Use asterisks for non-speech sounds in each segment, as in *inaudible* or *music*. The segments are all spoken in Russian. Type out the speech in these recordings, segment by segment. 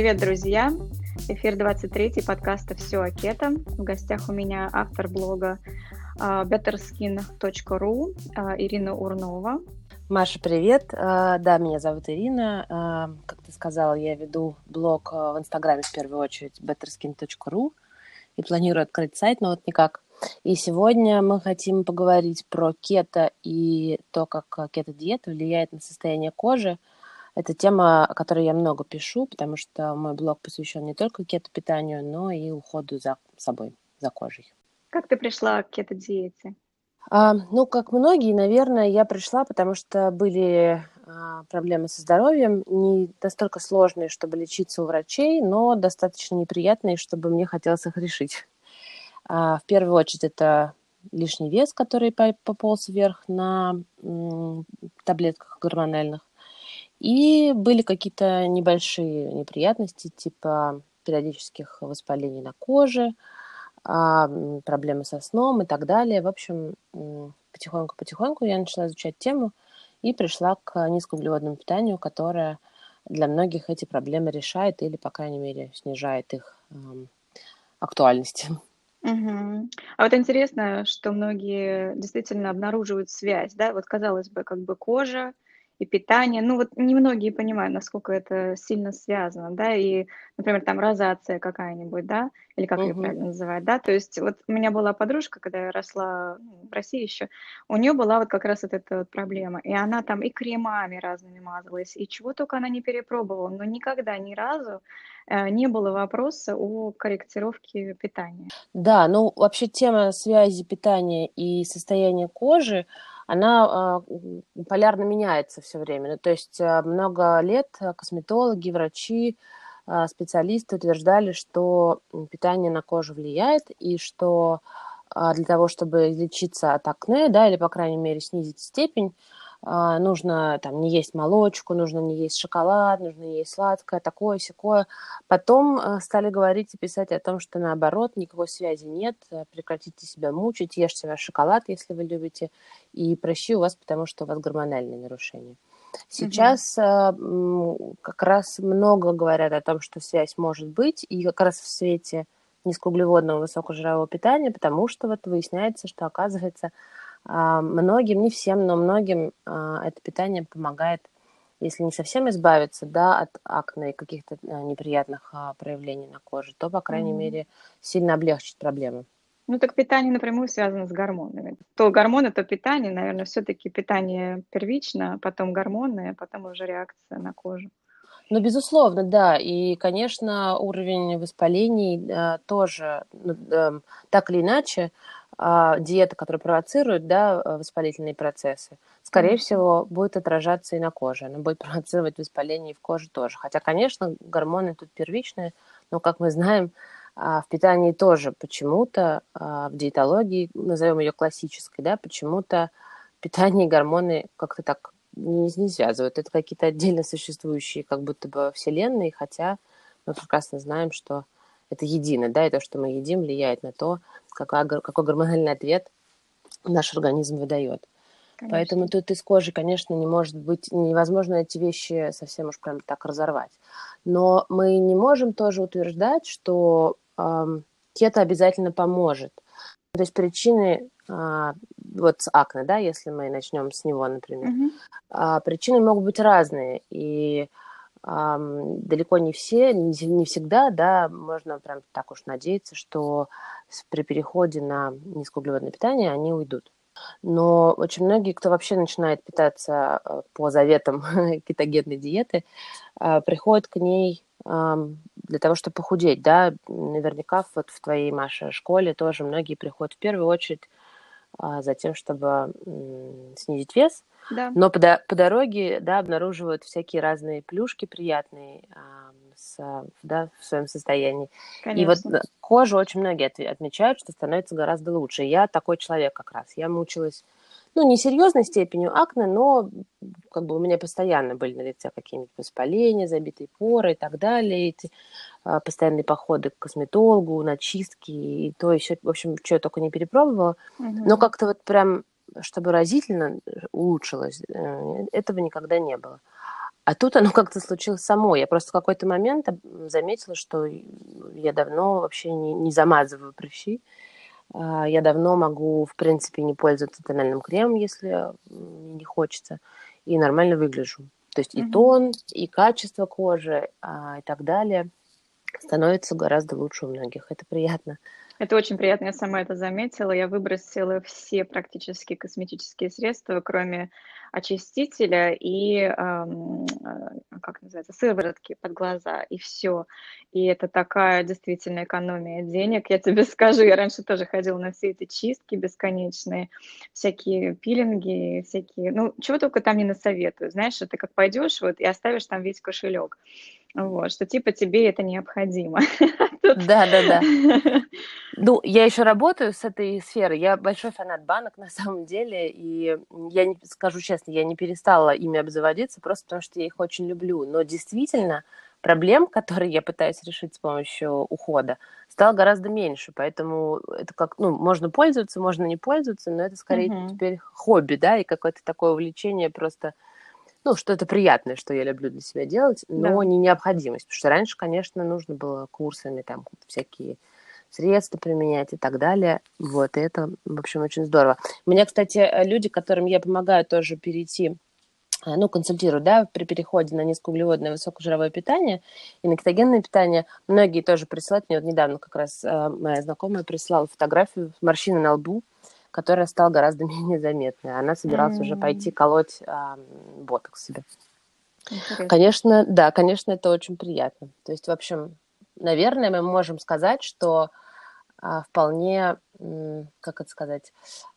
Привет, друзья! Эфир 23 подкаста «Все о кето». В гостях у меня автор блога uh, betterskin.ru uh, Ирина Урнова. Маша, привет. Uh, да, меня зовут Ирина. Как ты сказала, я веду блог в Инстаграме в первую очередь betterskin.ru и планирую открыть сайт, но вот никак. И сегодня мы хотим поговорить про кето и то, как кето-диета влияет на состояние кожи – это тема, о которой я много пишу, потому что мой блог посвящен не только кето-питанию, но и уходу за собой, за кожей. Как ты пришла к кето-диете? А, ну, как многие, наверное, я пришла, потому что были а, проблемы со здоровьем, не настолько сложные, чтобы лечиться у врачей, но достаточно неприятные, чтобы мне хотелось их решить. А, в первую очередь это лишний вес, который пополз вверх на м, таблетках гормональных. И были какие-то небольшие неприятности, типа периодических воспалений на коже, а, проблемы со сном и так далее. В общем, потихоньку-потихоньку я начала изучать тему и пришла к низкоуглеводному питанию, которое для многих эти проблемы решает или, по крайней мере, снижает их актуальность. *laughs* Угу. А вот интересно, что многие действительно обнаруживают связь, да, вот казалось бы, как бы кожа, и питание. Ну вот немногие понимают, насколько это сильно связано, да, и, например, там розация какая-нибудь, да, или как ее правильно называть, да, то есть вот у меня была подружка, когда я росла в России еще, у нее была вот как раз вот эта вот проблема, и она там и кремами разными мазалась, и чего только она не перепробовала, но никогда ни разу э, не было вопроса о корректировке питания. Да, ну вообще тема связи питания и состояния кожи, она э, полярно меняется все время. Ну, то есть э, много лет косметологи, врачи, э, специалисты утверждали, что питание на кожу влияет и что э, для того, чтобы лечиться от акне, да, или, по крайней мере, снизить степень, нужно там не есть молочку, нужно не есть шоколад, нужно не есть сладкое, такое, секое. Потом э, стали говорить и писать о том, что наоборот, никакой связи нет, э, прекратите себя мучить, ешьте ваш шоколад, если вы любите, и прощи у вас, потому что у вас гормональные нарушения. Сейчас угу. как раз много говорят о том, что связь может быть, и как раз в свете низкоуглеводного высокожирового питания, потому что вот выясняется, что оказывается а, многим, не всем, но многим а, это питание помогает, если не совсем избавиться да, от акне и каких-то а, неприятных проявлений на коже, то, по крайней mm-hmm. мере, сильно облегчить проблемы. Ну, так питание напрямую связано с гормонами. То гормоны, то питание, наверное, все-таки питание первично, потом гормоны, а потом уже реакция на кожу. Ну, безусловно, да. И, конечно, уровень воспалений э, тоже, э, так или иначе, а, диета, которая провоцирует да, э, воспалительные процессы, скорее mm-hmm. всего, будет отражаться и на коже. Она будет *laughs* провоцировать воспаление в коже тоже. Хотя, конечно, гормоны тут первичные, но, как мы знаем, а, в питании тоже почему-то, а, в диетологии, назовем ее классической, да, почему-то питание и гормоны как-то так не, не связывают. Это какие-то отдельно существующие как будто бы вселенные, хотя мы прекрасно знаем, что это едино, да, и то, что мы едим, влияет на то, какой, какой гормональный ответ наш организм выдает. Конечно. Поэтому тут из кожи, конечно, не может быть, невозможно эти вещи совсем уж прям так разорвать. Но мы не можем тоже утверждать, что э, кето обязательно поможет. То есть причины э, вот с акне, да, если мы начнем с него, например, mm-hmm. э, причины могут быть разные. И далеко не все, не, всегда, да, можно прям так уж надеяться, что при переходе на низкоуглеводное питание они уйдут. Но очень многие, кто вообще начинает питаться э, по заветам *laughs* кетогенной диеты, э, приходят к ней для того, чтобы похудеть, да, наверняка вот в твоей, Маша, школе тоже многие приходят в первую очередь а, за тем, чтобы снизить вес, да. Но по, по дороге, да, обнаруживают всякие разные плюшки приятные а, с, да, в своем состоянии. Конечно. И вот кожу очень многие от, отмечают, что становится гораздо лучше. Я такой человек как раз. Я мучилась, ну, не серьезной степенью акне, но как бы у меня постоянно были на лице какие-нибудь воспаления, забитые поры и так далее. Эти а, постоянные походы к косметологу, на чистки и то еще, в общем, что я только не перепробовала. Угу. Но как-то вот прям чтобы разительно улучшилось, э, этого никогда не было. А тут оно *laughs* как-то случилось само. Я просто в какой-то момент заметила, что я давно вообще не, не замазываю прыщи. А, я давно могу, в принципе, не пользоваться тональным кремом, если не хочется, и нормально выгляжу. То есть mm-hmm. и тон, и качество кожи, а, и так далее становится гораздо лучше у многих. Это приятно. Это очень приятно, я сама это заметила. Я выбросила все практически косметические средства, кроме очистителя и, эм, как называется, сыворотки под глаза, и все. И это такая действительно экономия денег, я тебе *laughs* скажу. Я раньше тоже ходила на все эти чистки бесконечные, всякие пилинги, всякие, ну, чего только там не насоветую. Знаешь, ты как пойдешь вот и оставишь там весь кошелек. Вот, что типа тебе это необходимо. *laughs* Да, да, да. Ну, я еще работаю с этой сферой. Я большой фанат банок *laughs* на самом деле, и я не скажу честно, я не перестала ими обзаводиться просто потому, что я их очень люблю. Но действительно, проблем, которые я пытаюсь решить с помощью ухода, стало гораздо меньше, поэтому это как, ну, можно пользоваться, можно не пользоваться, но это скорее угу. теперь хобби, да, и какое-то такое увлечение просто ну, что-то приятное, что я люблю для себя делать, но да. не необходимость. Потому что раньше, конечно, нужно было курсами там всякие средства применять и так далее. Вот, и это, в общем, очень здорово. У меня, кстати, люди, которым я помогаю тоже перейти э, ну, консультирую, да, при переходе на низкоуглеводное высокожировое питание и на кетогенное питание, многие тоже присылают, мне вот недавно как раз э, моя знакомая прислала фотографию с морщиной на лбу, которая стала гораздо *laughs* менее заметной. Она собиралась mm-hmm. уже пойти колоть а, ботокс себе. Интересно. Конечно, да, конечно, это очень приятно. То есть, в общем, наверное, мы можем сказать, что а, вполне, как это сказать,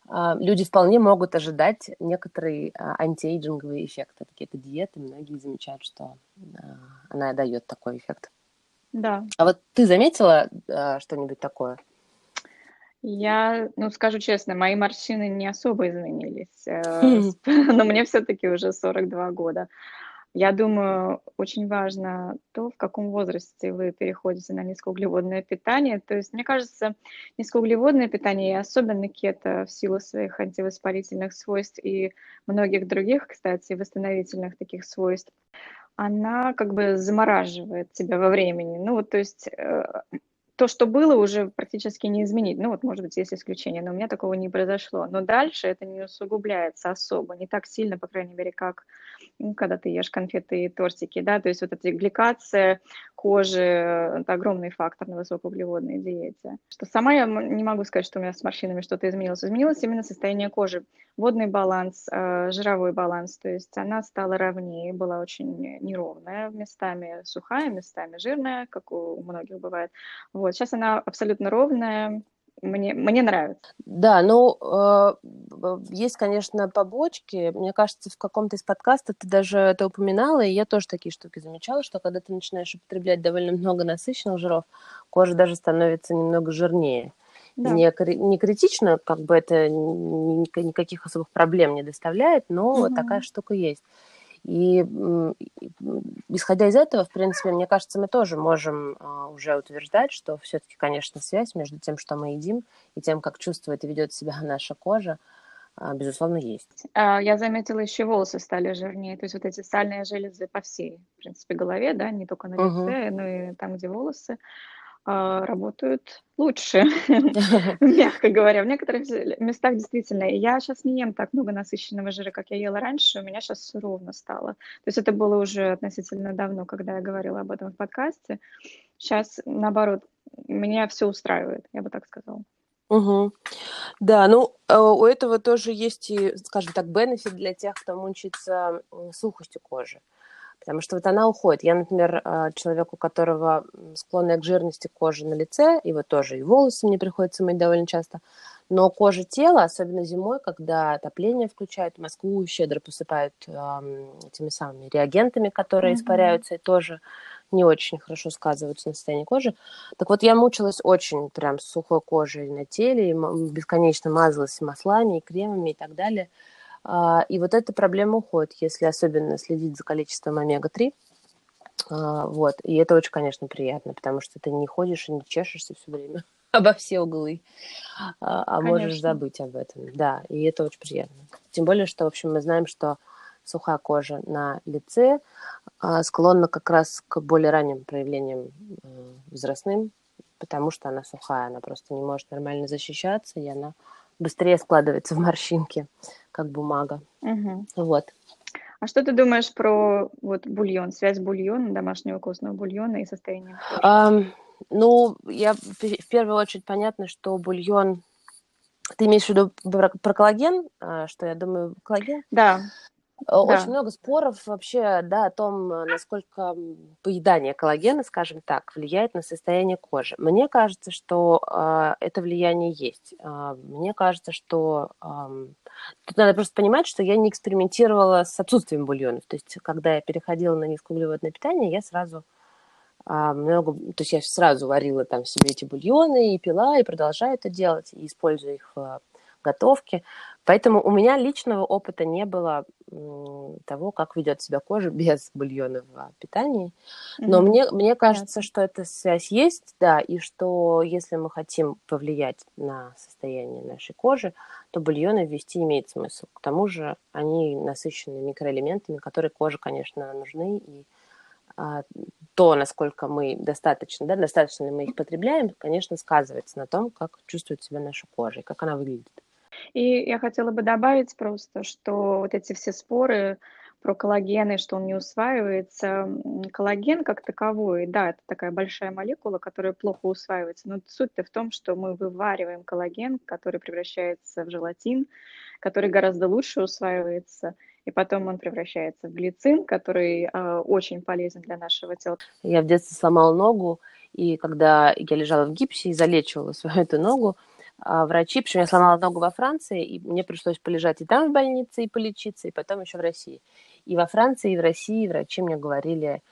а, люди вполне могут ожидать некоторый а, антиэйджинговый эффект от какие-то диеты. Многие замечают, что а, она дает такой эффект. Да. А вот ты заметила а, что-нибудь такое? Я, ну, скажу честно, мои морщины не особо изменились, э, *laughs* но мне все-таки уже 42 года. Я думаю, очень важно то, в каком возрасте вы переходите на низкоуглеводное питание. То есть, мне кажется, низкоуглеводное питание, и особенно кето в силу своих антивоспалительных свойств и многих других, кстати, восстановительных таких свойств, она как бы замораживает тебя во времени. Ну вот, то есть э, то, что было, уже практически не изменить. Ну, вот, может быть, есть исключение, но у меня такого не произошло. Но дальше это не усугубляется особо, не так сильно, по крайней мере, как ну, когда ты ешь конфеты и тортики, да, то есть вот эта гликация кожи – это огромный фактор на высокоуглеводной диете. Что сама я не могу сказать, что у меня с морщинами что-то изменилось. Изменилось именно состояние кожи, водный баланс, э, жировой баланс, то есть она стала ровнее, была очень неровная, местами сухая, местами жирная, как у многих бывает. Сейчас она абсолютно ровная, мне, мне нравится. Да, ну, э, есть, конечно, побочки. Мне кажется, в каком-то из подкастов ты даже это упоминала, и я тоже такие штуки замечала, что когда ты начинаешь употреблять довольно много насыщенных жиров, кожа даже становится немного жирнее. Да. Не, не критично, как бы это никаких особых проблем не доставляет, но вот такая штука есть. И исходя из этого, в принципе, мне кажется, мы тоже можем а, уже утверждать, что все-таки, конечно, связь между тем, что мы едим, и тем, как чувствует и ведет себя *laughs* наша кожа, а, безусловно, есть. А, я заметила, еще волосы стали жирнее, то есть вот эти сальные железы по всей, в принципе, голове, да, не только на лице, угу. но и там, где волосы, работают лучше, *laughs* мягко говоря. В некоторых местах действительно. Я сейчас не ем так много насыщенного жира, как я ела раньше. У меня сейчас ровно стало. То есть это было уже относительно давно, когда я говорила об этом в подкасте. Сейчас, наоборот, меня все устраивает, я бы так сказала. Угу. Да, ну э, у этого тоже есть и, скажем так, бенефит для тех, кто мучается сухостью кожи потому что вот она уходит. Я, например, а, человек, у которого склонная к жирности кожи на лице, и вот тоже и волосы мне приходится мыть довольно часто, но кожа тела, особенно зимой, когда отопление включают, Москву щедро посыпают э, этими самыми реагентами, которые mm-hmm. испаряются и тоже не очень хорошо сказываются на состоянии кожи. Так вот, я мучилась очень прям с сухой кожей на теле, и бесконечно мазалась маслами, и кремами и так далее. А, и вот эта проблема уходит, если особенно следить за количеством омега-3. А, вот. И это очень, конечно, приятно, потому что ты не ходишь и не чешешься все время *laughs* обо все углы, а, а можешь забыть об этом. Да, и это очень приятно. Тем более, что, в общем, мы знаем, что сухая кожа на лице склонна как раз к более ранним проявлениям возрастным, потому что она сухая, она просто не может нормально защищаться, и она быстрее складывается в морщинки, как бумага. Угу. Вот. А что ты думаешь про вот бульон, связь бульона, домашнего костного бульона и состояние кожи? Um, ну, я в первую очередь понятно, что бульон ты имеешь в виду про, про коллаген, а, что я думаю, коллаген? Да. Очень да. много споров вообще, да, о том, насколько поедание коллагена, скажем так, влияет на состояние кожи. Мне кажется, что э, это влияние есть. Э, мне кажется, что э, тут надо просто понимать, что я не экспериментировала с отсутствием бульонов. То есть, когда я переходила на низкоуглеводное питание, я сразу а, много, то есть я сразу варила там себе эти бульоны и пила, и продолжаю это делать, и использую их в готовке. Поэтому у меня личного опыта не было того, как ведет себя кожа *laughs* без бульонного питания. Но mm-hmm. мне, мне кажется, что эта связь есть, да, и что если мы хотим повлиять на состояние нашей кожи, то бульоны ввести имеет смысл. К тому же они насыщены микроэлементами, которые коже, конечно, нужны, и а, то, насколько мы достаточно, да, достаточно ли мы их потребляем, конечно, сказывается на том, как чувствует себя наша кожа и как она выглядит. И я хотела бы добавить просто, что вот эти все споры про коллаген и что он не усваивается. Коллаген как таковой, да, это такая большая молекула, которая плохо усваивается, но суть-то в том, что мы вывариваем коллаген, который превращается в желатин, который гораздо лучше усваивается, и потом он превращается в глицин, который э, очень полезен для нашего тела. Я в детстве сломала ногу, и когда я лежала в гипсе и залечивала *laughs* свою эту ногу, а врачи, причем я сломала ногу во Франции, и мне пришлось полежать и там в больнице, и полечиться, и потом еще в России. И во Франции, и в России врачи мне говорили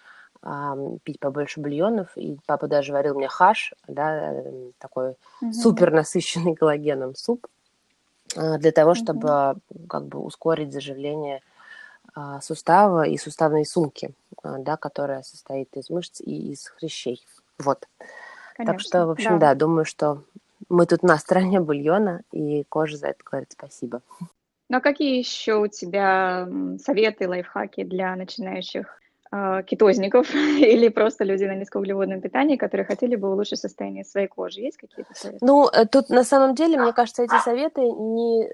а, пить побольше бульонов, и папа даже варил мне хаш, да, такой угу. супер насыщенный коллагеном суп, а, для того, чтобы mm-hmm. как бы ускорить заживление а, сустава и суставной сумки, а, да, которая состоит из мышц и из хрящей. Вот. Конечно, так что, в общем, да. да, думаю, что мы тут на стороне бульона, и кожа за это говорит спасибо. Ну а какие еще у тебя советы, лайфхаки для начинающих а, кетозников *laughs* или просто людей на низкоуглеводном питании, которые хотели бы улучшить состояние своей кожи? Есть какие-то советы? Ну, э, тут на самом деле, мне кажется, эти советы не,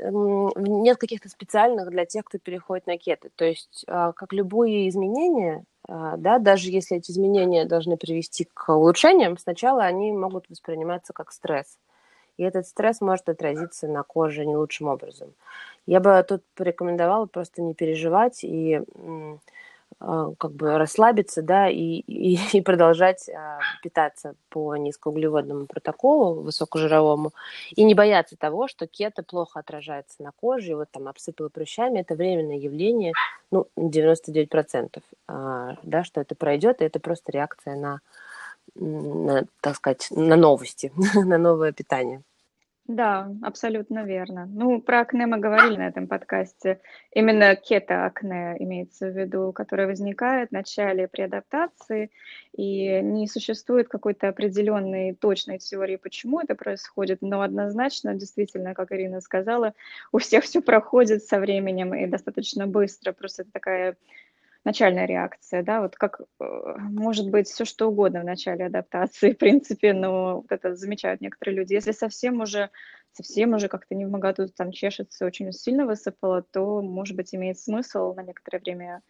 нет каких-то специальных для тех, кто переходит на кето. То есть, а, как любые изменения, а, да, даже если эти изменения должны привести к улучшениям, сначала они могут восприниматься как стресс. И этот стресс может отразиться на коже не лучшим образом. Я бы тут порекомендовала просто не переживать и а, как бы расслабиться, да, и, и, *laughs* и продолжать а, питаться по низкоуглеводному протоколу, высокожировому, и не бояться того, что кето плохо отражается на коже, и вот там обсыпало прыщами, это временное явление, ну, 99%, а, да, что это пройдет, и это просто реакция на, на так сказать, на новости, *laughs* на новое питание. Да, абсолютно верно. Ну, про акне мы говорили на этом подкасте. Именно кето-акне имеется в виду, которое возникает в начале при адаптации, и не существует какой-то определенной точной теории, почему это происходит, но однозначно, действительно, как Ирина сказала, у всех все проходит со временем и достаточно быстро. Просто это такая начальная реакция, да, вот как э, может быть все что угодно в начале адаптации, *laughs* в принципе, но вот это замечают некоторые люди. Если совсем уже, совсем уже как-то не в моготу там чешется, очень сильно высыпало, то, может быть, имеет смысл на некоторое время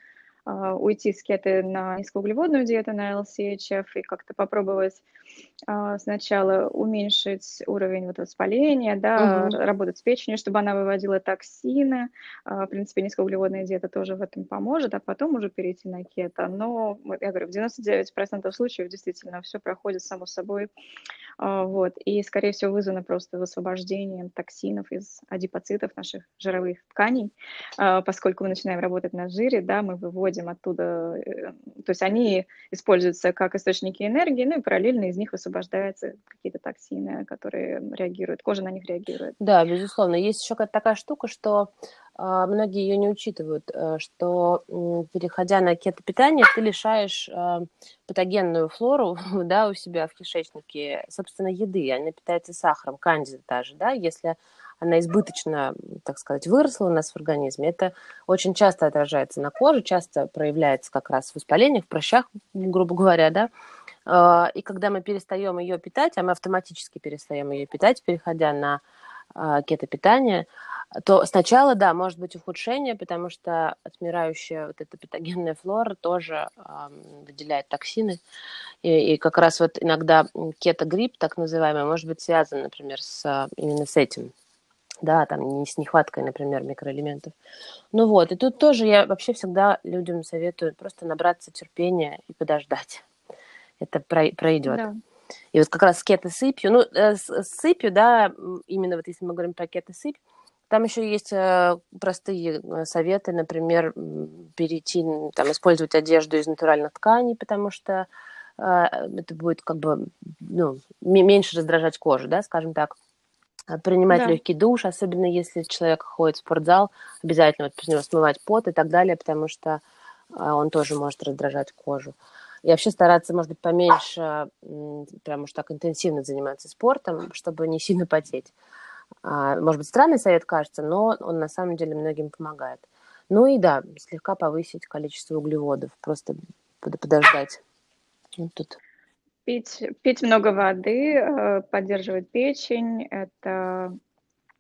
уйти с кеты на низкоуглеводную диету, на LCHF, и как-то попробовать а, сначала уменьшить уровень вот воспаления, да, угу. работать с печенью, чтобы она выводила токсины. А, в принципе, низкоуглеводная диета тоже в этом поможет, а потом уже перейти на кето. Но, я говорю, в 99% случаев действительно все проходит само собой. Вот. И, скорее всего, вызвано просто высвобождением токсинов из адипоцитов наших жировых тканей. Поскольку мы начинаем работать на жире, да, мы выводим оттуда, э, то есть они используются как источники энергии, ну и параллельно из них высвобождаются какие-то токсины, которые реагируют, кожа на них реагирует. Да, безусловно. Есть еще такая штука, что а, многие ее не учитывают, э, что переходя на кетопитание, ты лишаешь а, патогенную флору *laughs* да, у себя в кишечнике, собственно, еды. Она питается сахаром, кандида даже, да, если она избыточно, так сказать, выросла у нас в организме, это очень часто отражается на коже, часто проявляется как раз в воспалениях, в прыщах, грубо говоря, да. А, и когда мы перестаем ее питать, а мы автоматически перестаем ее питать, переходя на а, кетопитание, то сначала, да, может быть ухудшение, потому что отмирающая вот эта патогенная флора тоже э, выделяет токсины. И, и как раз вот иногда кетогрипп, так называемый, может быть связан, например, с, именно с этим. Да, там не с нехваткой, например, микроэлементов. Ну вот, и тут тоже я вообще всегда людям советую просто набраться терпения и подождать. Это пройдет. Да. И вот как раз с кетосыпью, ну, э, с сыпью, да, именно вот если мы говорим про кетосыпь, там еще есть э, простые э, советы, например, перейти, там, использовать одежду из натуральных тканей, потому что это будет как бы ну, меньше раздражать кожу, да, скажем так. Принимать да. легкий душ, особенно если человек ходит в спортзал, обязательно вот после него смывать пот и так далее, потому что он тоже может раздражать кожу. И вообще стараться, может быть, поменьше, прям уж так интенсивно заниматься спортом, чтобы не сильно потеть. А, может быть, странный совет кажется, но он на самом деле многим помогает. Ну и да, слегка повысить количество углеводов, просто подождать. Вот тут. Пить, пить много воды, э, поддерживать печень, это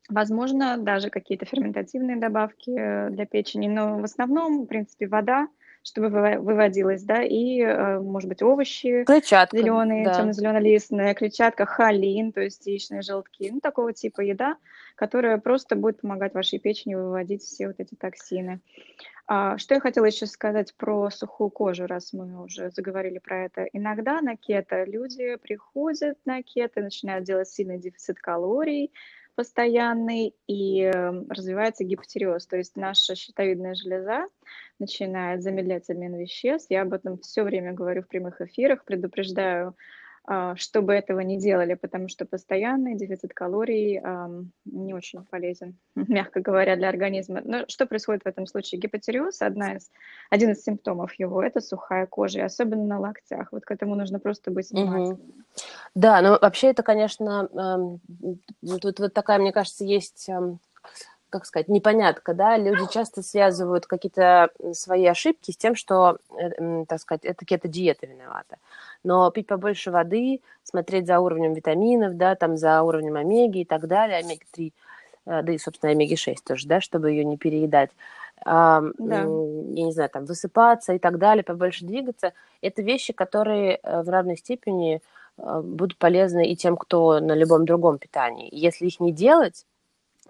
возможно даже какие-то ферментативные добавки э, для печени, но в основном, в принципе, вода, чтобы выводилось, да, и, э, может быть, овощи клетчатка, зеленые, да. темно-зеленолистные, клетчатка, холин, то есть яичные желтки, ну, такого типа еда, которая просто будет помогать вашей печени выводить все вот эти токсины. А, что я хотела еще сказать про сухую кожу, раз мы уже заговорили про это. Иногда на кето люди приходят на кето, начинают делать сильный дефицит калорий, постоянный, и эм, развивается гипотереоз, то есть наша щитовидная железа начинает замедлять обмен веществ. Я об этом все время говорю в прямых эфирах, предупреждаю чтобы этого не делали, потому что постоянный дефицит калорий не очень полезен, *laughs* мягко говоря, для организма. Но что происходит в этом случае? Гипотереоз, одна из, один из симптомов его, это сухая кожа, и особенно на локтях. Вот к этому нужно просто быть внимательным. Угу. Да, но вообще это, конечно, тут вот такая, мне кажется, есть как сказать, непонятка, да, люди часто связывают какие-то свои ошибки с тем, что, э, так сказать, это какая-то диета виновата. Но пить побольше воды, смотреть за уровнем витаминов, да, там за уровнем омеги и так далее, омега-3, э, да и, собственно, омеги-6 тоже, да, чтобы ее не переедать. Да. Я не знаю, там, высыпаться и так далее, побольше двигаться. Это вещи, которые э, в равной степени будут полезны и тем, кто на любом другом питании. Если их не делать,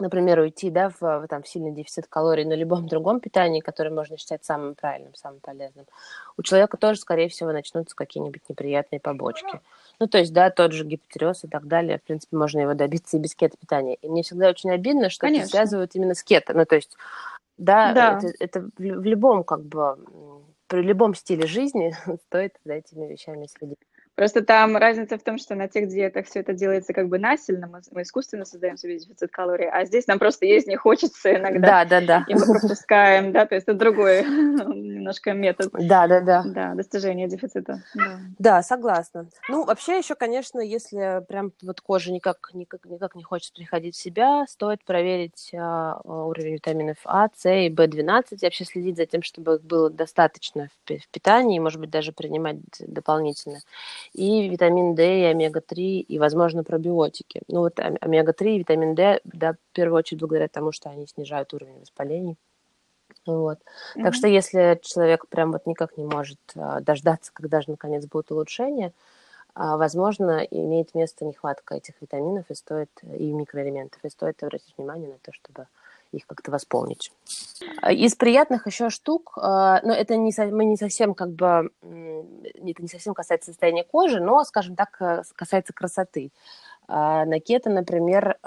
например, уйти да, в, в, там, в сильный дефицит калорий на любом другом питании, которое можно считать самым правильным, самым полезным, у человека тоже, скорее всего, начнутся какие-нибудь неприятные побочки. Ну, то есть, да, тот же гипотереоз и так далее, в принципе, можно его добиться и без кето-питания. И мне всегда очень обидно, что Конечно. это связывают именно с кето. Ну, то есть, да, да. это, это в любом, как бы, при любом стиле жизни *laughs* стоит за этими вещами следить. Просто там разница в том, что на тех диетах все это делается как бы насильно, мы, мы искусственно создаем себе дефицит калорий, а здесь нам просто есть не хочется иногда. Да, да, да. И мы пропускаем, да, то есть это другой *laughs* немножко метод. Да, да, да. Да, достижения дефицита. Да. да, согласна. Ну, вообще еще, конечно, если прям вот кожа никак, никак, никак не хочет приходить в себя, стоит проверить а, уровень витаминов А, С и В12, и вообще следить за тем, чтобы их было достаточно в, в питании, может быть, даже принимать дополнительно и витамин D, и омега-3, и, возможно, пробиотики. Ну вот омега-3 и витамин D, да, в первую очередь благодаря тому, что они снижают уровень воспалений. Вот. Mm-hmm. Так что если человек прям вот никак не может а, дождаться, когда же наконец будет улучшение, а, возможно, имеет место нехватка этих витаминов и стоит и микроэлементов, и стоит обратить внимание на то, чтобы их как-то восполнить. А, из приятных еще штук, а, но это не, мы не совсем как бы, это не совсем касается состояния кожи, но, скажем так, э, касается красоты. А, на кето, например,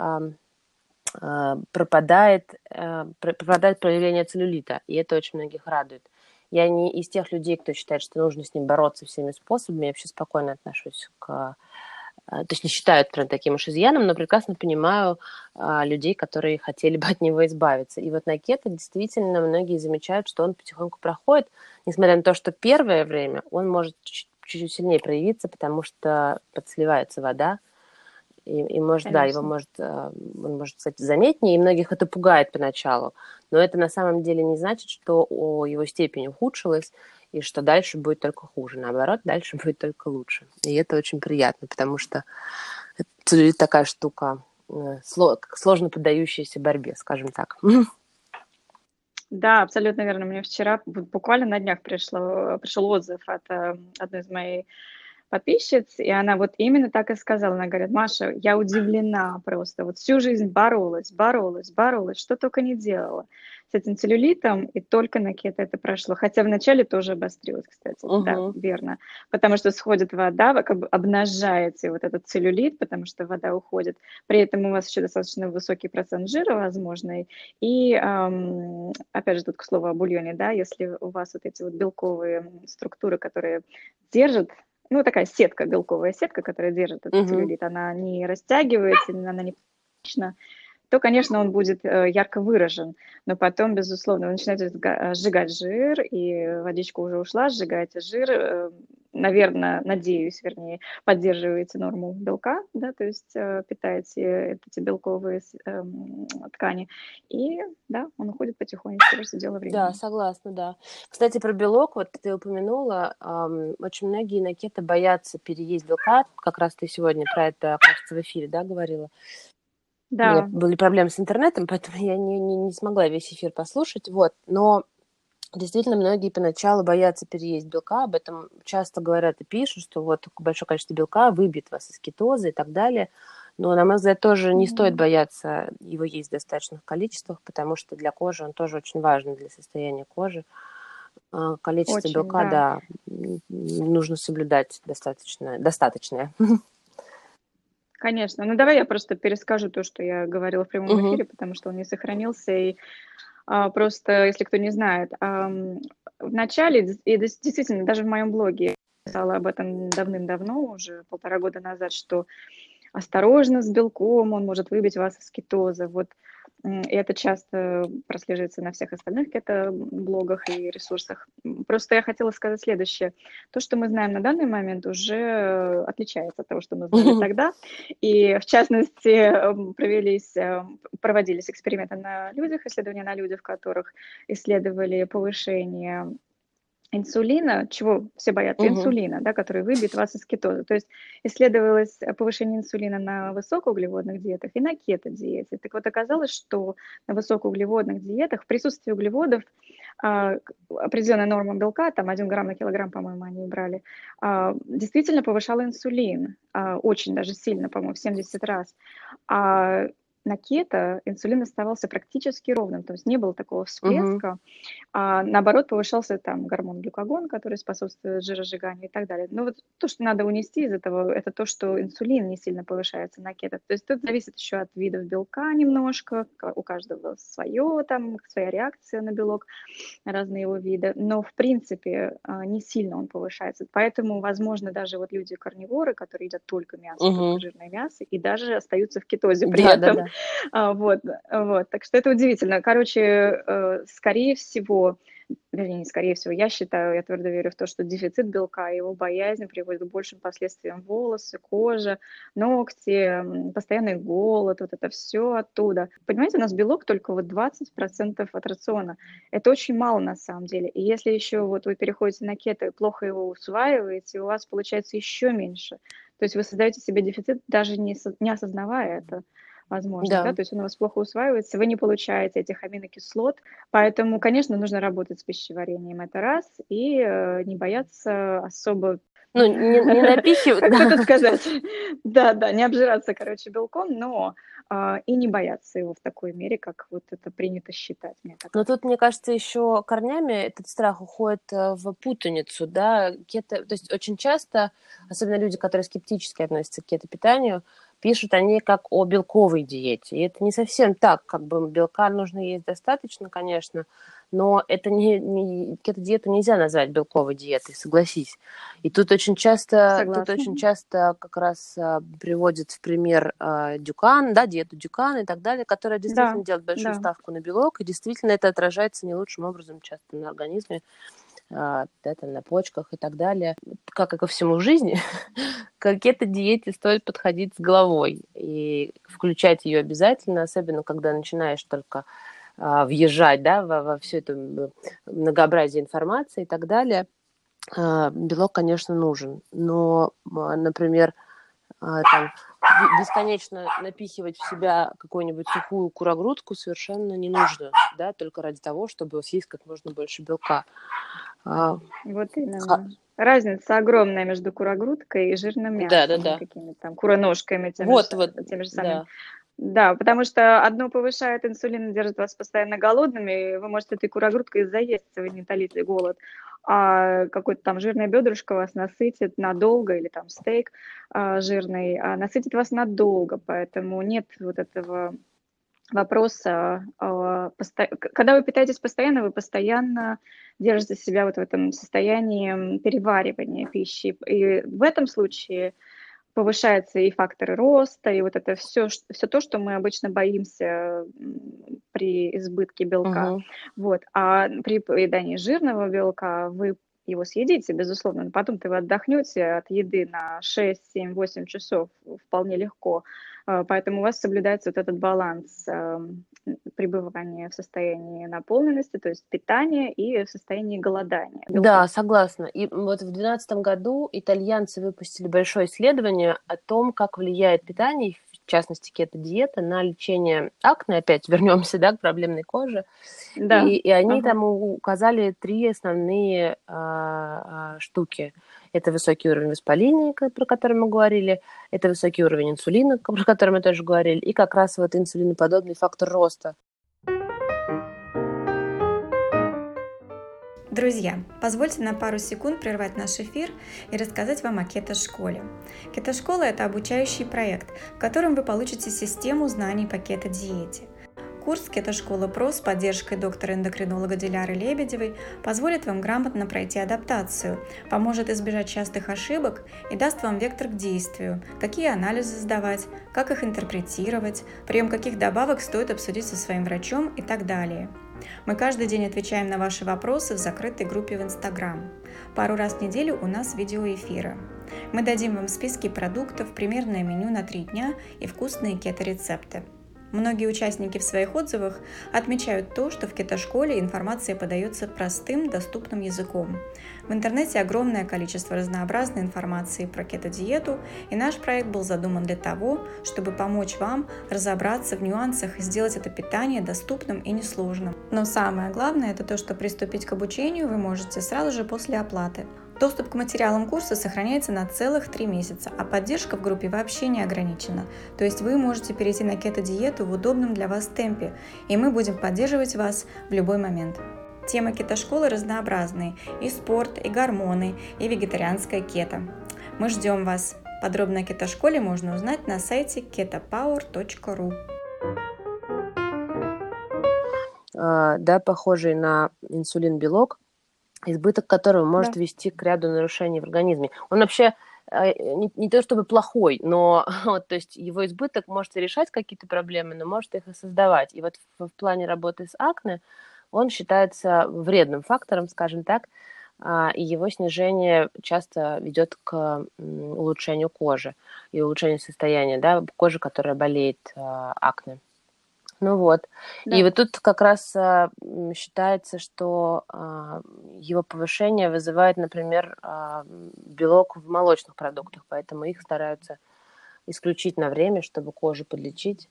пропадает, э, пропадает проявление целлюлита, и это очень многих радует. Я не из тех людей, кто считает, что нужно с ним бороться всеми способами. Я вообще спокойно отношусь к а, то есть не считают прям таким уж изъяном, но прекрасно понимаю а, людей, которые хотели бы от него избавиться. И вот на кето действительно многие замечают, что он потихоньку проходит, несмотря на то, что первое время он может чуть-чуть сильнее проявиться, потому что подсливается вода, И, и может, Конечно. да, его может, э, он может стать заметнее, и многих это пугает поначалу. Но это на самом деле не значит, что его степень ухудшилась, и что дальше будет только хуже. Наоборот, дальше *laughs* будет только лучше. И это очень приятно, потому что целлюлит такая штука, э, сложно поддающаяся борьбе, скажем так. *laughs* Да, абсолютно верно. Мне вчера буквально на днях пришло, пришел отзыв от э, одной из моих подписчиц, и она вот именно так и сказала. Она говорит, Маша, я удивлена просто. Вот всю жизнь боролась, боролась, боролась, что только не делала с этим целлюлитом, и только на кето это прошло. Хотя вначале тоже обострилось, кстати. Угу. Да, верно. Потому что сходит вода, вы как бы обнажаете вот этот целлюлит, потому что вода уходит. При этом у вас еще достаточно высокий процент жира возможный. И, эм, опять же, тут к слову о бульоне, да, если у вас вот эти вот белковые структуры, которые держат ну, такая сетка, белковая сетка, которая держит этот uh-huh. целлюлит, она не растягивается, она не то, конечно, он будет э, ярко выражен. Но потом, безусловно, вы начинаете сжигать жир, и водичка уже ушла, сжигаете жир, э, наверное, надеюсь, вернее, поддерживаете норму белка, да, то есть питаете эти белковые эм, ткани, и, да, он уходит потихонечку, просто дело времени. Да, согласна, да. Кстати, про белок, вот ты упомянула, очень многие на кето боятся переесть белка, как раз ты сегодня про это, кажется, в эфире, да, говорила, да. У меня были проблемы с интернетом, поэтому я не, не, не смогла весь эфир послушать. Вот. Но действительно многие поначалу боятся переесть белка, об этом часто говорят и пишут, что вот большое количество белка выбьет вас из кетоза и так далее. Но, на мой взгляд, тоже не mm-hmm. стоит бояться его есть в достаточных количествах, потому что для кожи он тоже очень важен для состояния кожи. А, количество очень, белка, да. да, нужно соблюдать достаточно, достаточное. *laughs* Конечно. Ну, давай я просто перескажу то, что я говорила в прямом угу. эфире, потому что он не сохранился. И просто, если кто не знает, а, в начале, и действительно, даже в моем блоге писала об этом давным-давно, уже полтора года назад, что осторожно с белком, он может выбить вас из кетоза. Вот и это часто прослеживается на всех остальных кето-блогах и ресурсах. Просто я хотела сказать следующее. То, что мы знаем на данный момент, уже отличается от того, что мы знали тогда. И, в частности, провелись, проводились эксперименты на людях, исследования на людях, в которых исследовали повышение инсулина, чего все боятся, угу. инсулина, да, который выбьет вас из кетоза. То есть исследовалось повышение инсулина на высокоуглеводных диетах и на кето-диете. Так вот, оказалось, что на высокоуглеводных диетах в присутствии углеводов а, определенная норма белка, там 1 грамм на килограмм, по-моему, они брали, а, действительно повышала инсулин, а, очень даже сильно, по-моему, в 70 раз. А на кето инсулин оставался практически ровным, то есть не было такого всплеска, uh-huh. а наоборот повышался там гормон глюкагон, который способствует жиросжиганию и так далее. Но вот то, что надо унести из этого, это то, что инсулин не сильно повышается на кето. То есть тут зависит еще от видов белка немножко, у каждого свое, там, своя реакция на белок, разные его виды, но в принципе а, не сильно он повышается. Поэтому, возможно, даже вот люди карниворы, которые едят только мясо, uh-huh. только жирное мясо, и даже остаются в кетозе при да, этом. Да, да. *laughs* А, вот, вот, так что это удивительно. Короче, э, скорее всего, вернее, не скорее всего, я считаю, я твердо верю в то, что дефицит белка и его боязнь приводит к большим последствиям волосы, кожа, ногти, постоянный голод, вот это все оттуда. Понимаете, у нас белок только вот 20% от рациона. Это очень мало на самом деле. И если еще вот вы переходите на кето и плохо его усваиваете, у вас получается еще меньше. То есть вы создаете себе дефицит, даже не, не осознавая это возможно, да. да, то есть он у вас плохо усваивается, вы не получаете этих аминокислот, поэтому, конечно, нужно работать с пищеварением, это раз, и э, не бояться особо ну, не, не напихивать. *laughs* Как это сказать? Да, да, не обжираться, короче, белком, но а, и не бояться его в такой мере, как вот это принято считать. Мне так. Но тут, мне кажется, еще корнями этот страх уходит э, в путаницу, да, кето, то есть очень часто, особенно люди, которые скептически относятся к кето-питанию, пишут они как о белковой диете. И это не совсем так, как бы белка нужно есть достаточно, конечно, но это не, не кето-диету нельзя назвать белковой диетой, согласись. И тут очень часто, тут очень часто как раз а, приводят в пример а, Дюкан, да, диету Дюкан и так далее, которая действительно да, делает большую да. ставку на белок, и действительно это отражается не лучшим образом часто на организме да, там, на почках и так далее. Как и ко всему в жизни, *laughs* к кето-диете стоит подходить с головой и включать ее обязательно, особенно когда начинаешь только а, въезжать да, во, во все это многообразие информации и так далее. А, белок, конечно, нужен, но, например, там, бесконечно напихивать в себя какую-нибудь сухую курогрудку совершенно не нужно, да, только ради того, чтобы съесть как можно больше белка. А, вот именно. Разница огромная между курогрудкой и жирным мясом. Да, да, да. Какими-то там куроножками, теми вот, же, вот, теми же самыми. Да. Да, потому что одно повышает инсулин, держит вас постоянно голодными, вы можете этой курогрудкой заесть, вы не утолите голод а какое-то там жирное бедрышко вас насытит надолго, или там стейк а, жирный, а насытит вас надолго, поэтому нет вот этого вопроса. А, посто... Когда вы питаетесь постоянно, вы постоянно держите себя вот в этом состоянии переваривания пищи. И в этом случае повышается и факторы роста, и вот это все, все то, что мы обычно боимся при избытке белка. Uh-huh. Вот. А при поедании жирного белка вы его съедите, безусловно, но потом-то вы отдохнете от еды на 6, 7, 8 часов вполне легко. А, поэтому у вас соблюдается вот этот баланс эм, пребывания в состоянии наполненности, то есть питания и в состоянии голодания. Да, согласна. И вот в 2012 году итальянцы выпустили большое исследование о том, как влияет питание, в частности кето-диета, на лечение акне. Опять вернемся да, к проблемной коже. Да. И, и они ага. там указали три основные а, а, штуки – это высокий уровень воспаления, про который мы говорили, это высокий уровень инсулина, про который мы тоже говорили, и как раз вот инсулиноподобный фактор роста. Друзья, позвольте на пару секунд прервать наш эфир и рассказать вам о кето-школе. Кето-школа – это обучающий проект, в котором вы получите систему знаний по кето-диете. Курс «Кето-школа ПРО» с поддержкой доктора-эндокринолога Диляры Лебедевой позволит вам грамотно пройти адаптацию, поможет избежать частых ошибок и даст вам вектор к действию, какие анализы сдавать, как их интерпретировать, прием каких добавок стоит обсудить со своим врачом и так далее. Мы каждый день отвечаем на ваши вопросы в закрытой группе в Инстаграм. Пару раз в неделю у нас видеоэфиры. Мы дадим вам списки продуктов, примерное меню на три дня и вкусные кето-рецепты. Многие участники в своих отзывах отмечают то, что в кетошколе информация подается простым, доступным языком. В интернете огромное количество разнообразной информации про кето-диету, и наш проект был задуман для того, чтобы помочь вам разобраться в нюансах и сделать это питание доступным и несложным. Но самое главное – это то, что приступить к обучению вы можете сразу же после оплаты. Доступ к материалам курса сохраняется на целых три месяца, а поддержка в группе вообще не ограничена. То есть вы можете перейти на кето-диету в удобном для вас темпе, и мы будем поддерживать вас в любой момент. Темы кето-школы разнообразные – и спорт, и гормоны, и вегетарианская кето. Мы ждем вас. Подробно о кето-школе можно узнать на сайте ketopower.ru. А, да, похожий на инсулин белок, избыток которого может да. вести к ряду нарушений в организме. Он вообще э, не, не то чтобы плохой, но *laughs* вот, то есть его избыток может решать какие-то проблемы, но может их и создавать. И вот в, в плане работы с акне он считается вредным фактором, скажем так, а, и его снижение часто ведет к улучшению кожи и улучшению состояния да, кожи, которая болеет а, акне. Ну вот. Да. И вот тут как раз а, считается, что его повышение вызывает, например, белок в молочных продуктах, поэтому их стараются исключить на время, чтобы кожу подлечить.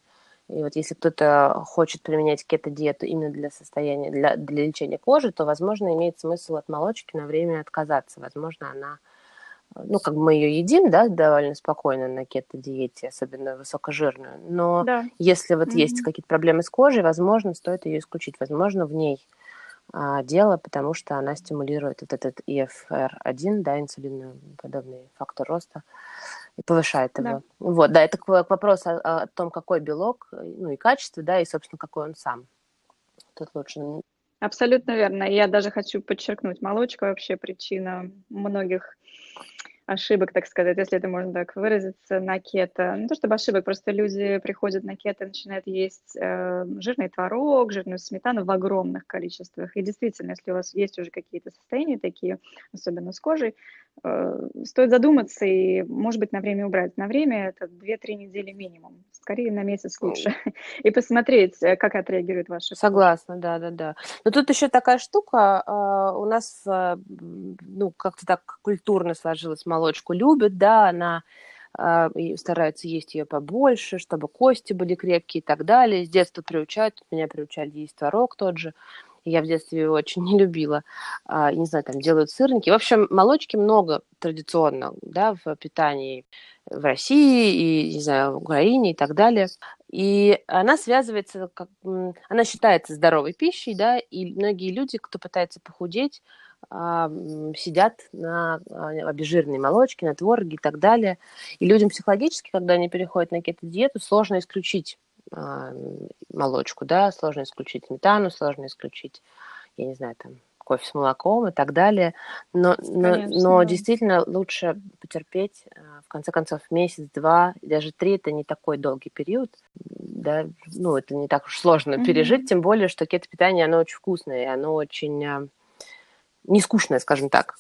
И вот если кто-то хочет применять кето-диету именно для состояния, для, для лечения кожи, то, возможно, имеет смысл от молочки на время отказаться. Возможно, она ну, как бы мы ее едим, да, довольно спокойно на кето-диете, особенно высокожирную. Но да. если вот mm-hmm. есть какие-то проблемы с кожей, возможно, стоит ее исключить. Возможно, в ней а, дело, потому что она стимулирует вот этот EFR1, да, инсулиноподобный фактор роста, и повышает его. Да. Вот, да, это к, к вопросу о, о том, какой белок, ну и качество, да, и, собственно, какой он сам. Тут лучше Абсолютно верно. Я даже хочу подчеркнуть, молочка вообще причина многих ошибок, так сказать, если это можно так выразиться, на кето. Не то чтобы ошибок, просто люди приходят на кето и начинают есть э, жирный творог, жирную сметану в огромных количествах. И действительно, если у вас есть уже какие-то состояния такие, особенно с кожей, э, стоит задуматься и, может быть, на время убрать. На время это 2-3 недели минимум. Скорее на месяц лучше. *laughs* И посмотреть, э, как отреагирует ваша Согласна, да, да, да. Но тут еще такая штука, э, у нас, э, ну, как-то так культурно сложилось молочку любят, да, она э, старается есть ее побольше, чтобы кости были крепкие и так далее. С детства приучают, меня приучали есть творог тот же. Я в детстве его очень *laughs* не любила. А, не знаю, там делают сырники. В общем, молочки много традиционно да, в питании в России и, не знаю, в Украине и так далее. И она связывается, как, она считается здоровой пищей, да, и многие люди, кто пытается похудеть, сидят на а, обезжиренной молочке, на творге и так далее. И людям психологически, когда они переходят на кето-диету, сложно исключить а, молочку, да, сложно исключить сметану, сложно исключить, я не знаю, там, кофе с молоком и так далее. Но, но, Конечно, но да. действительно лучше потерпеть, а, в конце концов, месяц, два, даже три – это не такой долгий период, да, ну, это не так уж сложно mm-hmm. пережить, тем более, что кето-питание, оно очень вкусное, и оно очень не скучная, скажем так.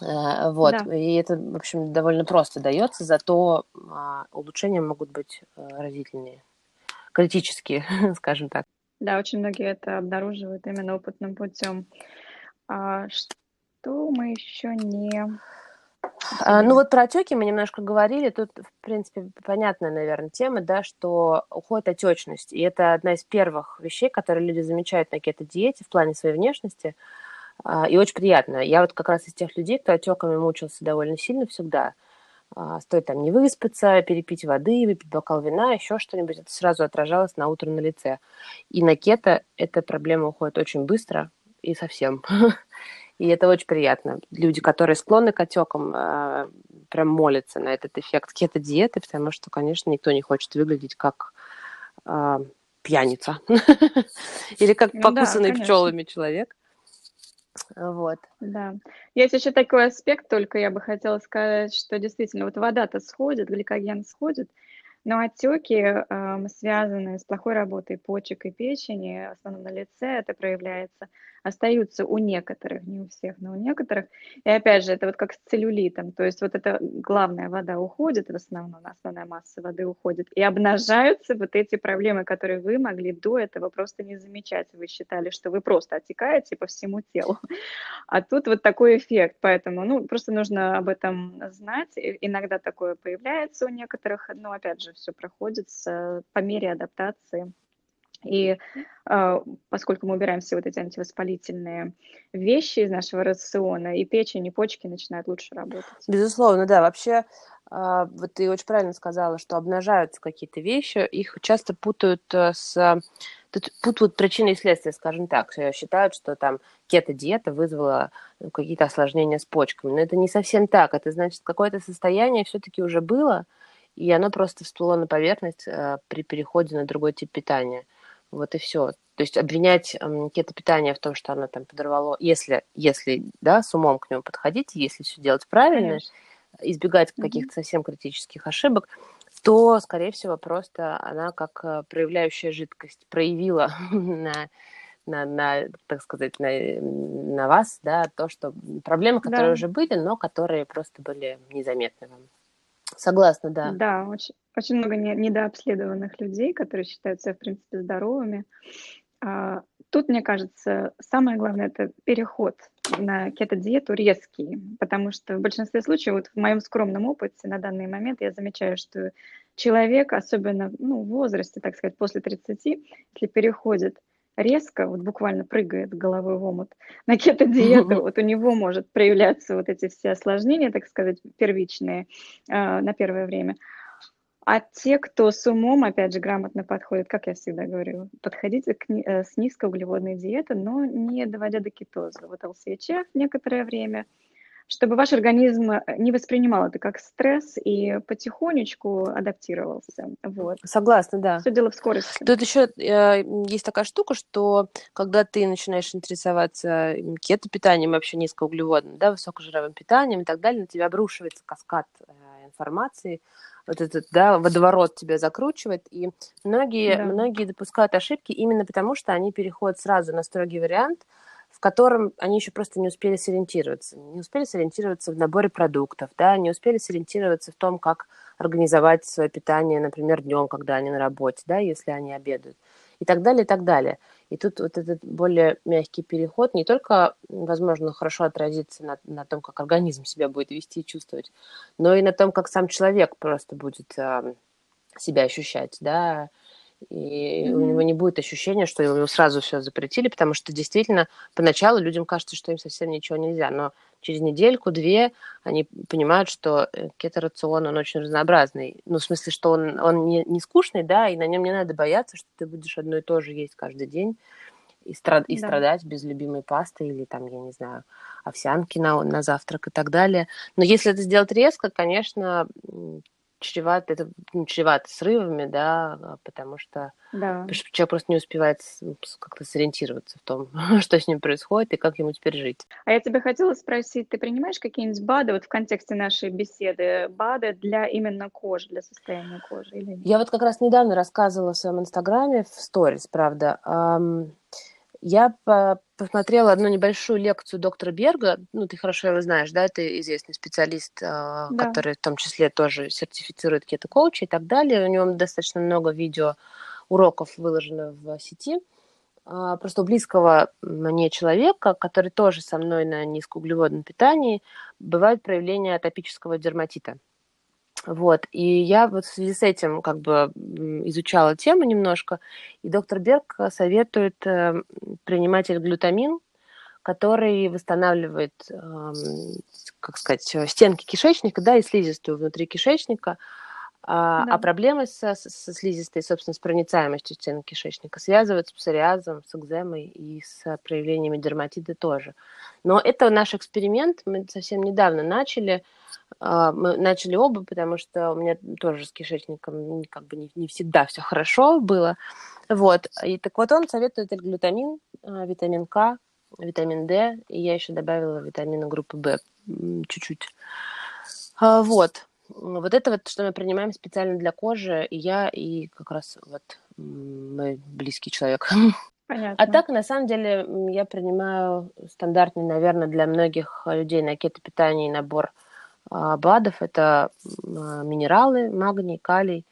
Э, вот, да. и это, в общем, довольно просто дается, зато а, улучшения могут быть э, критические, *laughs* скажем так. Да, очень многие это обнаруживают именно опытным путем. А что мы еще не... А, ну вот про отеки мы немножко говорили. Тут, в принципе, понятная, наверное, тема, да, что уходит отечность. И это одна из первых вещей, которые люди замечают на кето-диете в плане своей внешности – а, и очень приятно. Я вот как раз из тех людей, кто отеками мучился довольно сильно всегда. А, стоит там не выспаться, перепить воды, выпить бокал вина, еще что-нибудь, это сразу отражалось на утро на лице. И на кето эта проблема уходит очень быстро и совсем. *laughs* И это очень приятно. Люди, которые склонны к отекам, а, прям молятся на этот эффект кето-диеты, потому что, конечно, никто не хочет выглядеть как пьяница *laughs* или как ну, покусанный пчелами человек. Вот. Да. Есть еще такой аспект, только я бы хотела сказать, что действительно вот вода-то сходит, гликоген сходит, но отеки, э, связанные с плохой работой почек и печени, в основном на лице это проявляется, остаются у некоторых, не у всех, но у некоторых. И опять же, это вот как с целлюлитом, то есть вот эта главная вода уходит, в основном основная масса воды уходит, и обнажаются вот эти проблемы, которые вы могли до этого просто не замечать. Вы считали, что вы просто отекаете по всему телу. А тут вот такой эффект, поэтому, ну, просто нужно об этом знать. Иногда такое появляется у некоторых, но опять же, все проходит по мере адаптации и э, поскольку мы убираем все вот эти антивоспалительные вещи из нашего рациона, и печень, и почки начинают лучше работать. Безусловно, да. Вообще, э, вот ты очень правильно сказала, что обнажаются какие-то вещи, их часто путают э, с... Тут путают причины и следствия, скажем так. Считают, что там кето-диета вызвала ну, какие-то осложнения с почками. Но это не совсем так. Это значит, какое-то состояние все-таки уже было, и оно просто всплыло на поверхность э, при переходе на другой тип питания. Вот и все. То есть обвинять э, кето-питание в том, что оно там подорвало, если, если, да, с умом к нему подходить, если все делать правильно, Конечно. избегать mm-hmm. каких-то совсем критических ошибок, то, скорее всего, просто она как э, проявляющая жидкость проявила *laughs* на, на, на, так сказать, на, на вас, да, то, что проблемы, которые да. уже были, но которые просто были незаметны вам. Согласна, да. Да, очень, очень много недообследованных людей, которые считаются, в принципе, здоровыми. А, тут, мне кажется, самое главное – это переход на кето-диету резкий, потому что в большинстве случаев, вот в моем скромном опыте на данный момент я замечаю, что человек, особенно ну, в возрасте, так сказать, после 30, если переходит резко, вот буквально прыгает головой в омут *laughs* на кето-диету, вот у него может проявляться вот эти все осложнения, так сказать, первичные э, на первое время. А те, кто с умом, опять же, грамотно подходит, как я всегда говорю, подходите к, э, с низкоуглеводной диеты, но не доводя до кетоза. Вот ЛСЧФ некоторое время, чтобы ваш организм э, не воспринимал это как стресс и потихонечку адаптировался. Вот. Согласна, да. Все дело в скорости. Тут еще э, есть такая штука, что когда ты начинаешь интересоваться кето-питанием, вообще низкоуглеводным, да, высокожировым питанием и так далее, на тебя обрушивается каскад э, информации, вот этот, да, водоворот тебя закручивает, и многие, да. многие допускают ошибки именно потому, что они переходят сразу на строгий вариант, в котором они еще просто не успели сориентироваться. Не успели сориентироваться в наборе продуктов, да, не успели сориентироваться в том, как организовать свое питание, например, днем, когда они на работе, да, если они обедают, и так далее, и так далее. И тут вот этот более мягкий переход не только, возможно, хорошо отразится на, на том, как организм себя будет вести и чувствовать, но и на том, как сам человек просто будет э, себя ощущать, да, и mm-hmm. у него не будет ощущения, что ему сразу все запретили, потому что действительно поначалу людям кажется, что им совсем ничего нельзя, но через недельку-две они понимают, что э, кето-рацион, он очень разнообразный. Ну, в смысле, что он, он не, не скучный, да, и на нем не надо бояться, что ты будешь одно и то же есть каждый день и, страд, и да. страдать без любимой пасты или там, я не знаю, овсянки на, на завтрак и так далее. Но если это сделать резко, конечно, чревато, это ну, чревато срывами, да, а, потому что, да. потому что человек просто не успевает как-то сориентироваться в том, *laughs* что с ним происходит и как ему теперь жить. А я тебя хотела спросить, ты принимаешь какие-нибудь БАДы вот в контексте нашей беседы, БАДы для именно кожи, для состояния кожи или нет? Я вот как раз недавно рассказывала в своем инстаграме, в сторис, правда, я посмотрела одну небольшую лекцию доктора Берга, ну, ты хорошо его знаешь, да, ты известный специалист, а, да. который в том числе тоже сертифицирует кето-коуча и так далее. У него достаточно много видео уроков выложено в сети. А, просто у близкого мне человека, который тоже со мной на низкоуглеводном питании, бывают проявления атопического дерматита. Вот, и я вот в связи с этим как бы изучала тему немножко, и доктор Берг советует э, принимать глютамин, который восстанавливает, как сказать, стенки кишечника, да, и слизистую внутри кишечника, а, да. а проблемы со, со слизистой, собственно, с проницаемостью стенок кишечника связываются с псориазом, с экземой и с проявлениями дерматита тоже. Но это наш эксперимент, мы совсем недавно начали, а, мы начали оба, потому что у меня тоже с кишечником как бы не, не всегда все хорошо было. Вот. И так вот он советует глютамин, а, витамин К, витамин D, и я еще добавила витамины группы В чуть-чуть. Вот. Вот это вот, что мы принимаем специально для кожи, и я, и как раз вот мой близкий человек. *laughs* Понятно. А так, на самом деле, я принимаю стандартный, наверное, для многих людей на кетопитании набор а, БАДов. Это а, минералы, магний, калий.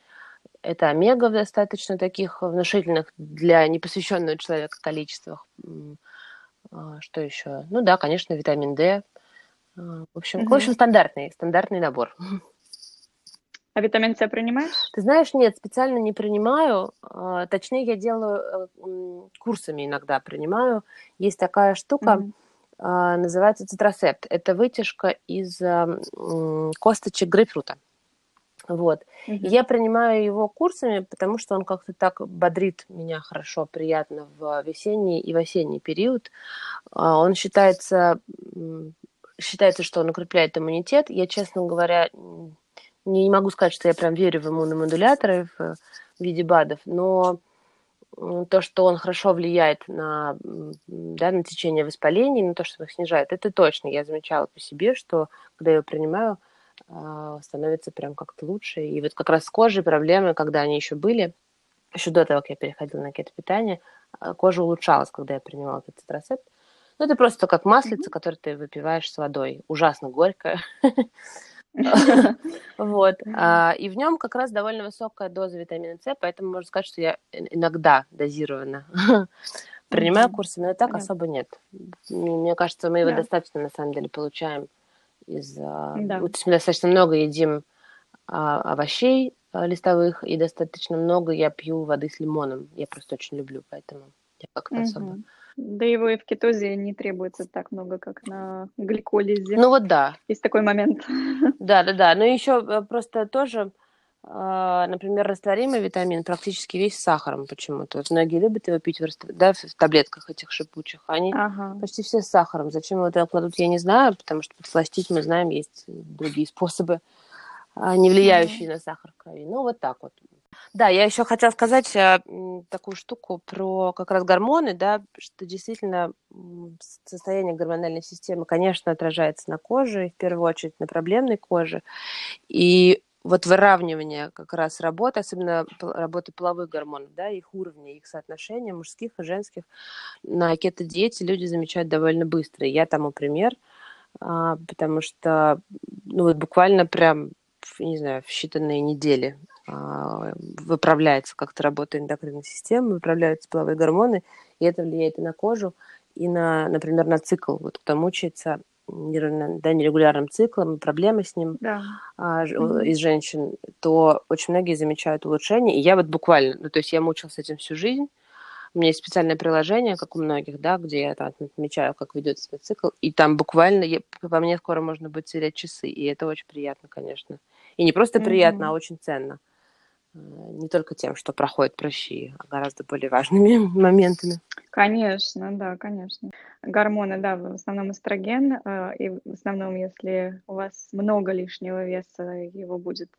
Это омега в достаточно таких внушительных для непосвященного человека количествах. А, что еще? Ну да, конечно, витамин D. В общем, угу. в общем, стандартный, стандартный набор. *laughs* А витамин С принимаешь? Ты знаешь, нет, специально не принимаю. А, точнее, я делаю э, курсами иногда принимаю. Есть такая штука, mm-hmm. называется цитросепт. Это вытяжка из косточек грейпфрута. Вот. Mm-hmm. И я принимаю его курсами, потому что он как-то так бодрит меня хорошо, приятно в весенний и в осенний период. А, он считается, считается, что он укрепляет иммунитет. Я, честно говоря, не могу сказать, что я прям верю в иммуномодуляторы в виде БАДов, но то, что он хорошо влияет на, да, на течение воспалений, на то, что их снижает, это точно. Я замечала по себе, что когда я его принимаю, а, становится прям как-то лучше. И вот как раз с кожей проблемы, когда они еще были, еще до того, как я переходила на кето-питание, а, кожа улучшалась, когда я принимала этот цитросепт. Ну, это просто как маслица, mm-hmm. которое ты выпиваешь с водой. Ужасно горькое. *laughs* *laughs* *laughs* Вот. А, и в нем как раз довольно высокая доза витамина С, поэтому можно сказать, что я иногда дозированно *laughs* принимаю курсы, но и так особо нет. Мне кажется, мы его достаточно, на самом деле, получаем из... А, есть мы достаточно много едим а, овощей листовых, и достаточно много я пью воды с лимоном. Я просто очень люблю, поэтому я как-то особо да его и в кетозе не требуется так много, как на гликолизе. Ну вот да. Есть такой момент. Да, да, да. Но еще э, просто тоже а, например, растворимый витамин практически весь с сахаром почему-то. Вот многие любят его пить в, да, в таблетках этих шипучих. Они ага. почти все с сахаром. Зачем его туда кладут, я не знаю, потому что подсластить, мы знаем, есть другие способы, а, не влияющие mm-hmm. на сахар в крови. Ну, вот так вот. Да, я еще хотела сказать а, такую штуку про как раз гормоны, да, что действительно состояние гормональной системы, конечно, отражается на коже, в первую очередь на проблемной коже. И вот выравнивание как раз работы, особенно работы половых гормонов, да, их уровня, их соотношения мужских и женских на кето-диете люди замечают довольно быстро. Я тому пример, а, потому что, ну вот буквально прям, не знаю, в считанные недели выправляется как-то работа эндокринной системы, выправляются половые гормоны, и это влияет и на кожу, и на, например, на цикл. Вот кто мучается да, нерегулярным циклом, проблемы с ним да. а, mm-hmm. из женщин, то очень многие замечают улучшение. И я вот буквально, ну, то есть я мучилась этим всю жизнь. У меня есть специальное приложение, как у многих, да, где я там отмечаю, как ведет себя цикл, и там буквально я, по мне скоро можно будет сверять часы, и это очень приятно, конечно. И не просто приятно, mm-hmm. а очень ценно. Э, не только тем, что проходят прыщи, а гораздо более важными *laughs* моментами. Конечно, да, конечно. Гормоны, да, в основном эстроген, э, и в основном, если у вас много лишнего веса, его будет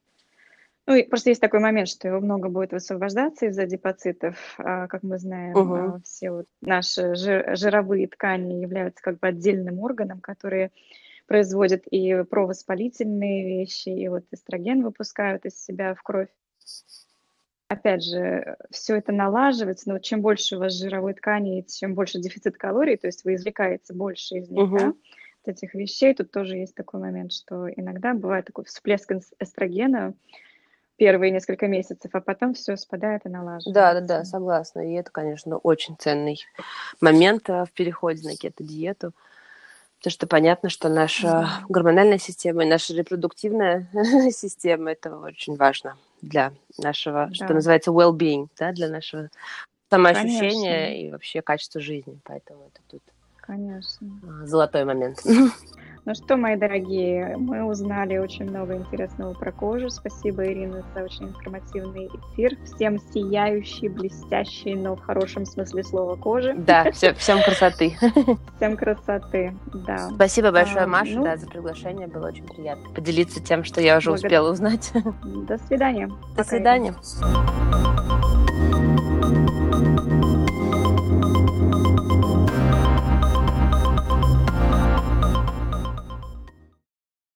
ну, и просто есть такой момент, что его много будет высвобождаться из адипоцитов. А, как мы знаем, угу. все вот наши жировые ткани являются как бы отдельным органом, которые производят и провоспалительные вещи, и вот эстроген выпускают из себя в кровь опять же, все это налаживается, но чем больше у вас жировой ткани, чем больше дефицит калорий, то есть вы извлекаете больше из них, угу. да, вот этих вещей, тут тоже есть такой момент, что иногда бывает такой всплеск эстрогена первые несколько месяцев, а потом все спадает и налаживается. Да, да, да, согласна. И это, конечно, очень ценный момент в переходе на кето-диету. Потому что понятно, что наша гормональная система и наша репродуктивная *laughs* система это очень важно для нашего, да. что называется, well-being, да, для нашего самоощущения Конечно. и вообще качества жизни. Поэтому это тут Конечно. А, золотой момент. Ну что, мои дорогие, мы узнали очень много интересного про кожу. Спасибо, Ирина, за очень информативный эфир. Всем сияющий, блестящий, но в хорошем смысле слова кожи. Да, все, всем красоты. Всем красоты, да. Спасибо большое, а, Маша, ну, да, за приглашение. Было очень приятно поделиться тем, что я уже благодар... успела узнать. До свидания. До Пока свидания.